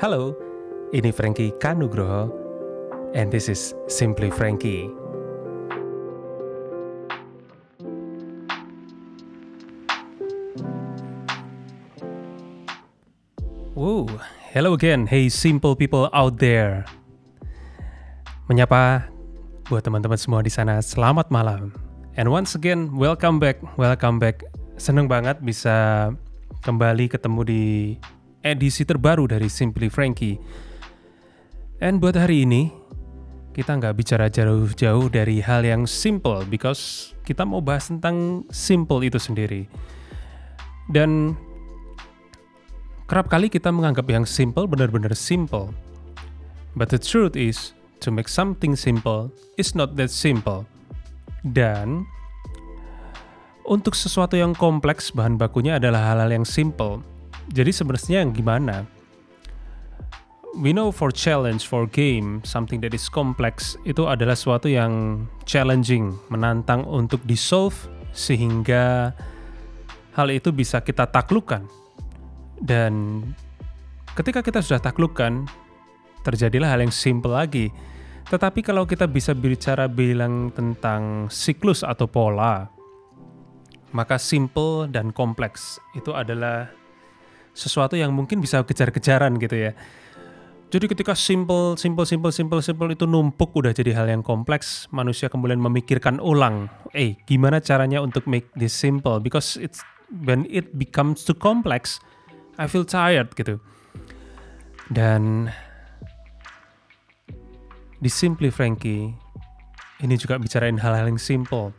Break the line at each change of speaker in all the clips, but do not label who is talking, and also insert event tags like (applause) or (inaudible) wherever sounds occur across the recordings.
Halo, ini Frankie Kanugroho, and this is Simply Frankie. Woo, hello again, hey simple people out there. Menyapa buat teman-teman semua di sana, selamat malam. And once again, welcome back, welcome back. Seneng banget bisa kembali ketemu di edisi terbaru dari Simply Frankie. And buat hari ini, kita nggak bicara jauh-jauh dari hal yang simple, because kita mau bahas tentang simple itu sendiri. Dan kerap kali kita menganggap yang simple benar-benar simple. But the truth is, to make something simple is not that simple. Dan untuk sesuatu yang kompleks, bahan bakunya adalah hal-hal yang simple. Jadi sebenarnya yang gimana? We know for challenge, for game, something that is complex itu adalah sesuatu yang challenging, menantang untuk di-solve sehingga hal itu bisa kita taklukkan. Dan ketika kita sudah taklukkan, terjadilah hal yang simple lagi. Tetapi kalau kita bisa bicara bilang tentang siklus atau pola, maka simple dan kompleks itu adalah sesuatu yang mungkin bisa kejar-kejaran gitu ya. Jadi ketika simple, simple, simple, simple, simple itu numpuk udah jadi hal yang kompleks, manusia kemudian memikirkan ulang, eh gimana caranya untuk make this simple? Because it's when it becomes too complex, I feel tired gitu. Dan di Simply Frankie ini juga bicarain hal-hal yang simple.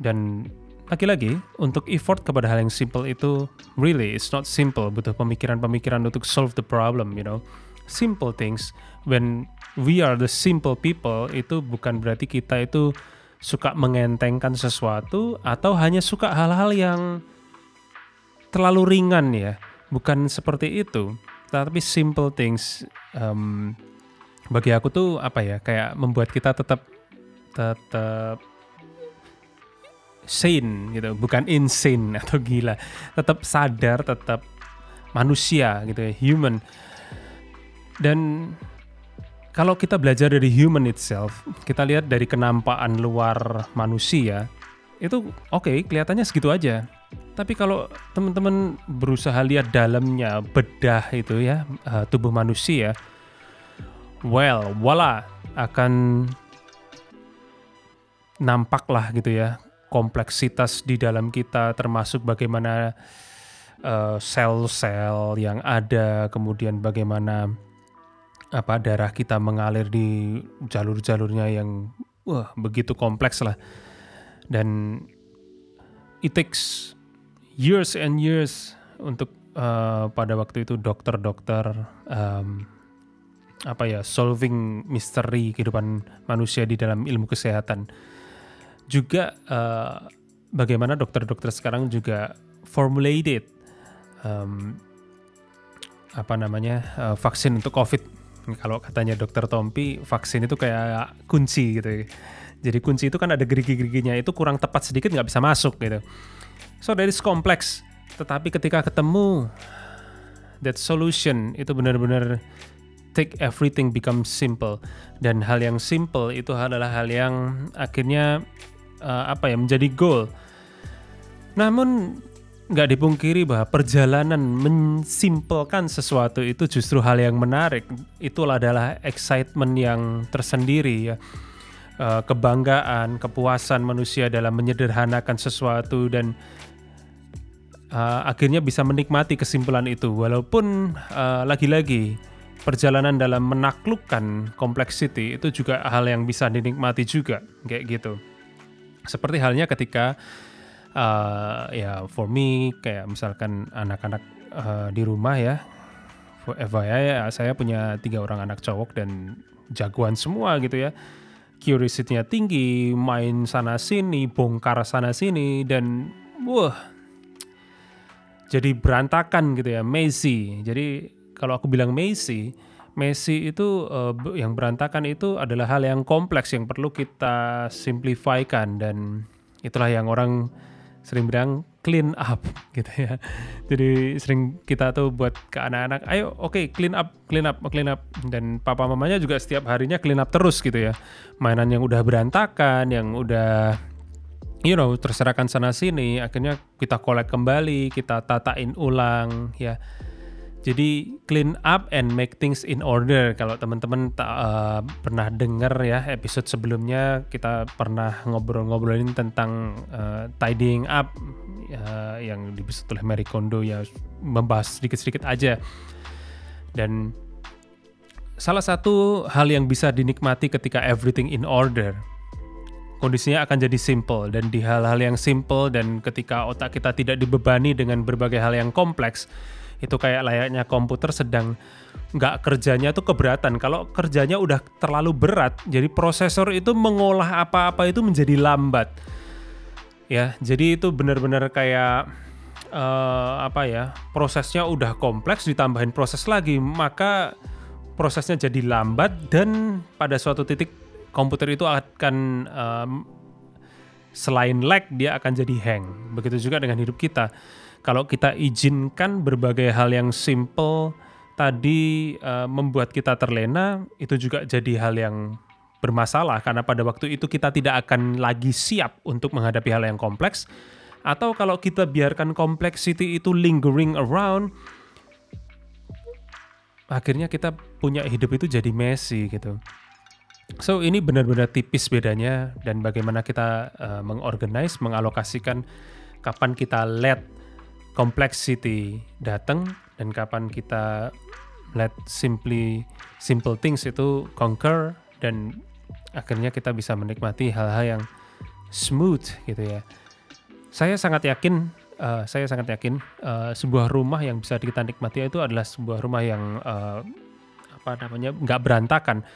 Dan lagi-lagi untuk effort kepada hal yang simple itu really it's not simple. Butuh pemikiran-pemikiran untuk solve the problem you know. Simple things when we are the simple people itu bukan berarti kita itu suka mengentengkan sesuatu atau hanya suka hal-hal yang terlalu ringan ya. Bukan seperti itu. Tapi simple things um, bagi aku tuh apa ya kayak membuat kita tetap tetap sane gitu, bukan insane (laughs) atau gila. Tetap sadar, tetap manusia gitu ya, human. Dan kalau kita belajar dari human itself, kita lihat dari kenampakan luar manusia, itu oke, okay, kelihatannya segitu aja. Tapi kalau teman-teman berusaha lihat dalamnya, bedah itu ya, uh, tubuh manusia, well, voila, akan nampak lah gitu ya kompleksitas di dalam kita termasuk bagaimana sel-sel uh, yang ada kemudian bagaimana apa darah kita mengalir di jalur-jalurnya yang wah begitu kompleks lah. Dan it takes years and years untuk uh, pada waktu itu dokter-dokter um, apa ya solving misteri kehidupan manusia di dalam ilmu kesehatan juga uh, bagaimana dokter-dokter sekarang juga formulated um, apa namanya uh, vaksin untuk COVID. Kalau katanya dokter Tompi, vaksin itu kayak kunci gitu. Jadi kunci itu kan ada gerigi-geriginya itu kurang tepat sedikit nggak bisa masuk gitu. So that is complex. Tetapi ketika ketemu that solution itu benar-benar take everything become simple dan hal yang simple itu adalah hal yang akhirnya uh, apa ya menjadi goal. Namun nggak dipungkiri bahwa perjalanan mensimpelkan sesuatu itu justru hal yang menarik. Itulah adalah excitement yang tersendiri ya. Uh, kebanggaan, kepuasan manusia dalam menyederhanakan sesuatu dan uh, akhirnya bisa menikmati kesimpulan itu walaupun lagi-lagi uh, perjalanan dalam menaklukkan complexity itu juga hal yang bisa dinikmati juga kayak gitu. Seperti halnya ketika uh, ya for me kayak misalkan anak-anak uh, di rumah ya, FYI ya saya punya tiga orang anak cowok dan jagoan semua gitu ya. Curiosity-nya tinggi, main sana sini, bongkar sana sini dan wah jadi berantakan gitu ya, messy. Jadi kalau aku bilang messy, Messi itu uh, yang berantakan itu adalah hal yang kompleks yang perlu kita simplifikan dan itulah yang orang sering bilang clean up (laughs) gitu ya. Jadi sering kita tuh buat ke anak-anak, ayo oke okay, clean up, clean up, clean up. Dan papa mamanya juga setiap harinya clean up terus gitu ya. Mainan yang udah berantakan, yang udah you know terserahkan sana sini, akhirnya kita kolek kembali, kita tatain ulang ya. Jadi clean up and make things in order. Kalau teman-teman uh, pernah dengar ya episode sebelumnya kita pernah ngobrol-ngobrolin tentang uh, tidying up uh, yang dibisut oleh Mary Kondo ya membahas sedikit-sedikit aja. Dan salah satu hal yang bisa dinikmati ketika everything in order kondisinya akan jadi simple dan di hal-hal yang simple dan ketika otak kita tidak dibebani dengan berbagai hal yang kompleks itu kayak layaknya komputer sedang nggak kerjanya tuh keberatan. Kalau kerjanya udah terlalu berat, jadi prosesor itu mengolah apa-apa itu menjadi lambat. Ya, jadi itu benar-benar kayak uh, apa ya? Prosesnya udah kompleks ditambahin proses lagi, maka prosesnya jadi lambat dan pada suatu titik komputer itu akan um, selain lag dia akan jadi hang. Begitu juga dengan hidup kita kalau kita izinkan berbagai hal yang simple tadi uh, membuat kita terlena, itu juga jadi hal yang bermasalah karena pada waktu itu kita tidak akan lagi siap untuk menghadapi hal yang kompleks. Atau kalau kita biarkan complexity itu lingering around, akhirnya kita punya hidup itu jadi messy gitu. So ini benar-benar tipis bedanya dan bagaimana kita uh, mengorganize, mengalokasikan kapan kita let complexity datang dan kapan kita let simply simple things itu conquer dan akhirnya kita bisa menikmati hal-hal yang smooth gitu ya. Saya sangat yakin, uh, saya sangat yakin uh, sebuah rumah yang bisa kita nikmati itu adalah sebuah rumah yang uh, apa namanya nggak berantakan.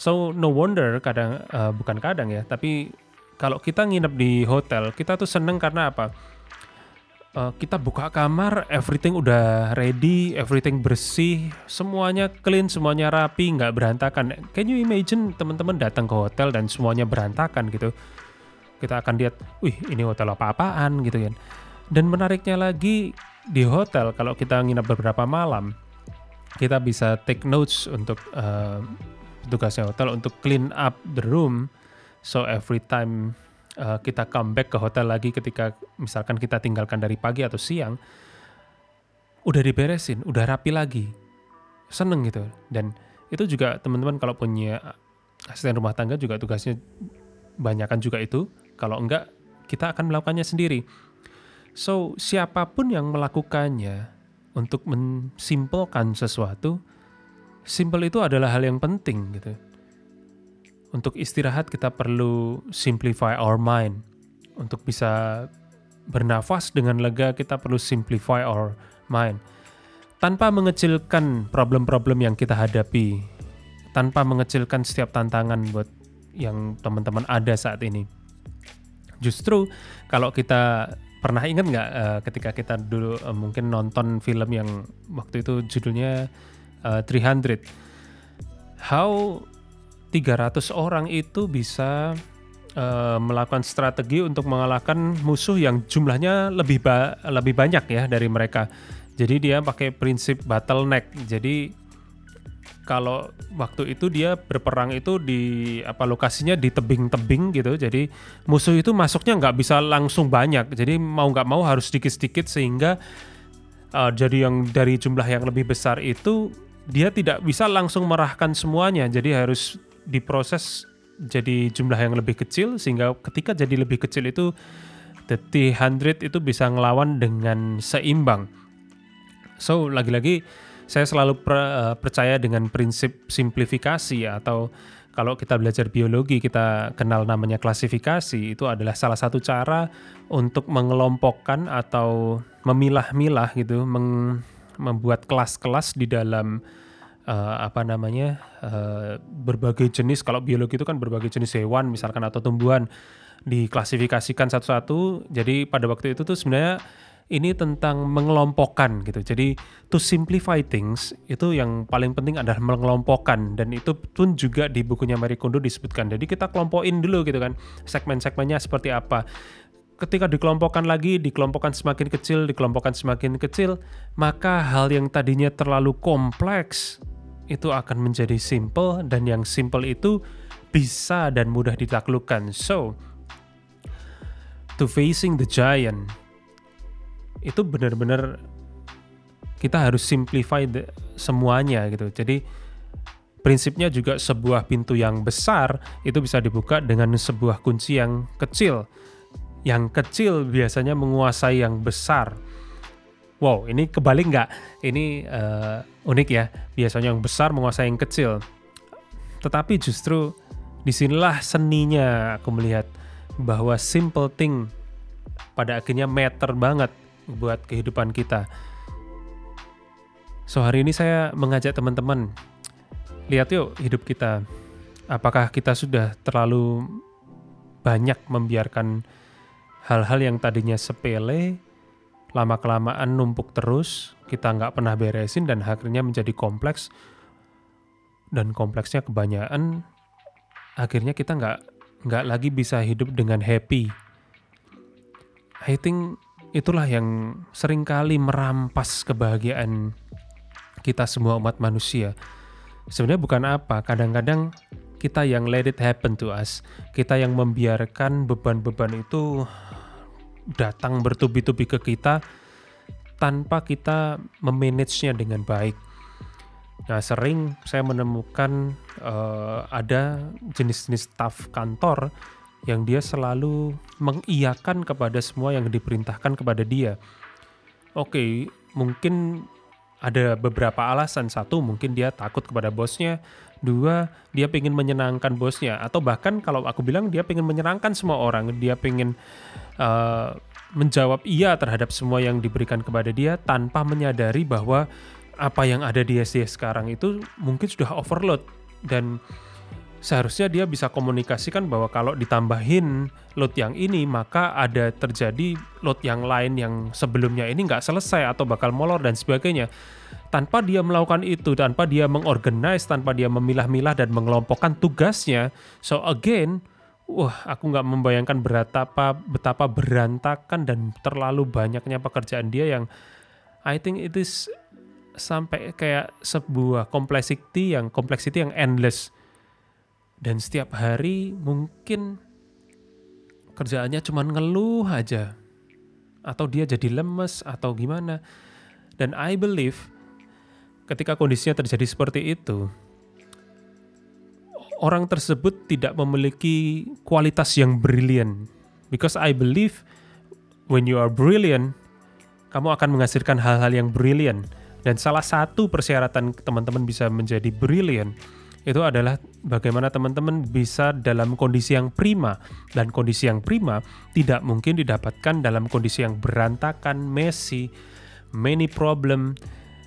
So no wonder kadang uh, bukan kadang ya, tapi kalau kita nginep di hotel kita tuh seneng karena apa? Uh, kita buka kamar, everything udah ready, everything bersih, semuanya clean, semuanya rapi, nggak berantakan. Can you imagine teman-teman datang ke hotel dan semuanya berantakan gitu? Kita akan lihat, wih ini hotel apa-apaan gitu kan. Dan menariknya lagi di hotel kalau kita nginap beberapa malam, kita bisa take notes untuk uh, tugasnya hotel untuk clean up the room. So every time uh, kita comeback ke hotel lagi ketika misalkan kita tinggalkan dari pagi atau siang, udah diberesin, udah rapi lagi, seneng gitu. Dan itu juga teman-teman kalau punya asisten rumah tangga juga tugasnya banyakkan juga itu. Kalau enggak, kita akan melakukannya sendiri. So, siapa pun yang melakukannya untuk mensimpelkan sesuatu, simple itu adalah hal yang penting gitu untuk istirahat kita perlu simplify our mind. Untuk bisa bernafas dengan lega kita perlu simplify our mind. Tanpa mengecilkan problem-problem yang kita hadapi, tanpa mengecilkan setiap tantangan buat yang teman-teman ada saat ini. Justru kalau kita pernah ingat nggak uh, ketika kita dulu uh, mungkin nonton film yang waktu itu judulnya uh, 300 How 300 orang itu bisa uh, melakukan strategi untuk mengalahkan musuh yang jumlahnya lebih ba lebih banyak ya dari mereka. Jadi dia pakai prinsip bottleneck. Jadi kalau waktu itu dia berperang itu di apa lokasinya di tebing-tebing gitu. Jadi musuh itu masuknya nggak bisa langsung banyak. Jadi mau nggak mau harus sedikit-sedikit sehingga uh, jadi yang dari jumlah yang lebih besar itu dia tidak bisa langsung merahkan semuanya. Jadi harus diproses jadi jumlah yang lebih kecil sehingga ketika jadi lebih kecil itu the T100 itu bisa ngelawan dengan seimbang. So lagi-lagi saya selalu per, uh, percaya dengan prinsip simplifikasi atau kalau kita belajar biologi kita kenal namanya klasifikasi itu adalah salah satu cara untuk mengelompokkan atau memilah-milah gitu meng, membuat kelas-kelas di dalam uh, apa namanya uh, berbagai jenis kalau biologi itu kan berbagai jenis hewan misalkan atau tumbuhan diklasifikasikan satu-satu. Jadi pada waktu itu tuh sebenarnya ini tentang mengelompokkan gitu. Jadi to simplify things itu yang paling penting adalah mengelompokkan. Dan itu pun juga di bukunya Marie Kondo disebutkan. Jadi kita kelompokin dulu gitu kan segmen-segmennya seperti apa. Ketika dikelompokkan lagi, dikelompokkan semakin kecil, dikelompokkan semakin kecil, maka hal yang tadinya terlalu kompleks itu akan menjadi simple dan yang simple itu bisa dan mudah ditaklukkan. So, to facing the giant itu benar-benar kita harus simplify the, semuanya gitu. Jadi prinsipnya juga sebuah pintu yang besar itu bisa dibuka dengan sebuah kunci yang kecil yang kecil biasanya menguasai yang besar. Wow, ini kebalik nggak? Ini uh, unik ya. Biasanya yang besar menguasai yang kecil. Tetapi justru di sinilah seninya aku melihat bahwa simple thing pada akhirnya matter banget buat kehidupan kita. So hari ini saya mengajak teman-teman lihat yuk hidup kita. Apakah kita sudah terlalu banyak membiarkan hal-hal yang tadinya sepele lama-kelamaan numpuk terus, kita nggak pernah beresin dan akhirnya menjadi kompleks dan kompleksnya kebanyakan akhirnya kita nggak nggak lagi bisa hidup dengan happy. I think itulah yang sering kali merampas kebahagiaan kita semua umat manusia. Sebenarnya bukan apa, kadang-kadang kita yang let it happen to us, kita yang membiarkan beban-beban itu datang bertubi-tubi ke kita tanpa kita memanagenya dengan baik. Nah, sering saya menemukan uh, ada jenis-jenis staff kantor yang dia selalu mengiyakan kepada semua yang diperintahkan kepada dia. Oke, mungkin ada beberapa alasan. Satu, mungkin dia takut kepada bosnya. Dua, dia ingin menyenangkan bosnya. Atau bahkan kalau aku bilang dia ingin menyenangkan semua orang. Dia ingin uh, menjawab iya terhadap semua yang diberikan kepada dia tanpa menyadari bahwa apa yang ada di SD sekarang itu mungkin sudah overload. Dan seharusnya dia bisa komunikasikan bahwa kalau ditambahin load yang ini maka ada terjadi load yang lain yang sebelumnya ini nggak selesai atau bakal molor dan sebagainya. Tanpa dia melakukan itu tanpa dia mengorganize tanpa dia memilah-milah dan mengelompokkan tugasnya so again wah aku nggak membayangkan betapa betapa berantakan dan terlalu banyaknya pekerjaan dia yang I think it is sampai kayak sebuah complexity yang complexity yang endless dan setiap hari mungkin kerjaannya cuma ngeluh aja. Atau dia jadi lemes atau gimana. Dan I believe ketika kondisinya terjadi seperti itu orang tersebut tidak memiliki kualitas yang brilian because I believe when you are brilliant kamu akan menghasilkan hal-hal yang brilian dan salah satu persyaratan teman-teman bisa menjadi brilliant itu adalah bagaimana teman-teman bisa dalam kondisi yang prima. Dan kondisi yang prima tidak mungkin didapatkan dalam kondisi yang berantakan, messy, many problem.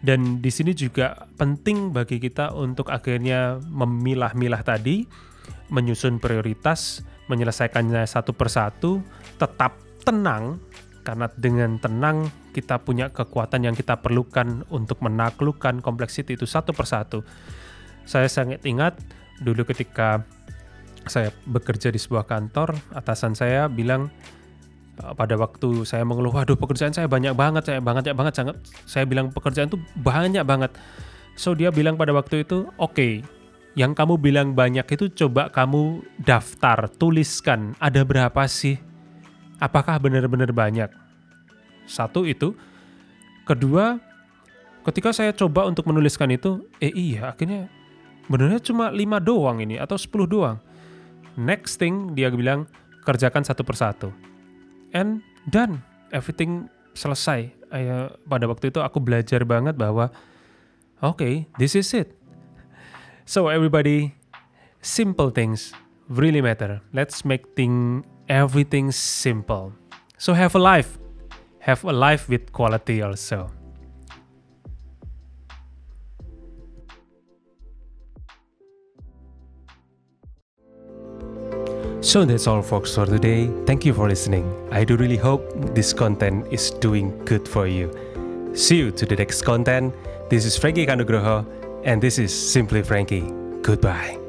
Dan di sini juga penting bagi kita untuk akhirnya memilah-milah tadi, menyusun prioritas, menyelesaikannya satu persatu, tetap tenang. Karena dengan tenang kita punya kekuatan yang kita perlukan untuk menaklukkan kompleksitas itu satu persatu. Saya sangat ingat dulu ketika saya bekerja di sebuah kantor, atasan saya bilang uh, pada waktu saya mengeluh, waduh pekerjaan saya banyak banget, saya banget ya banget sangat. Saya bilang pekerjaan itu banyak banget. So dia bilang pada waktu itu, oke, okay, yang kamu bilang banyak itu coba kamu daftar, tuliskan ada berapa sih? Apakah benar-benar banyak? Satu itu. Kedua, ketika saya coba untuk menuliskan itu, eh iya akhirnya Benernya cuma 5 doang ini atau 10 doang. Next thing dia bilang kerjakan satu persatu. And done. Everything selesai. Ayo, pada waktu itu aku belajar banget bahwa oke, okay, this is it. So everybody, simple things really matter. Let's make thing everything simple. So have a life. Have a life with quality also. So that's all folks for today. Thank you for listening. I do really hope this content is doing good for you. See you to the next content. This is Frankie Kanugroho and this is Simply Frankie. Goodbye.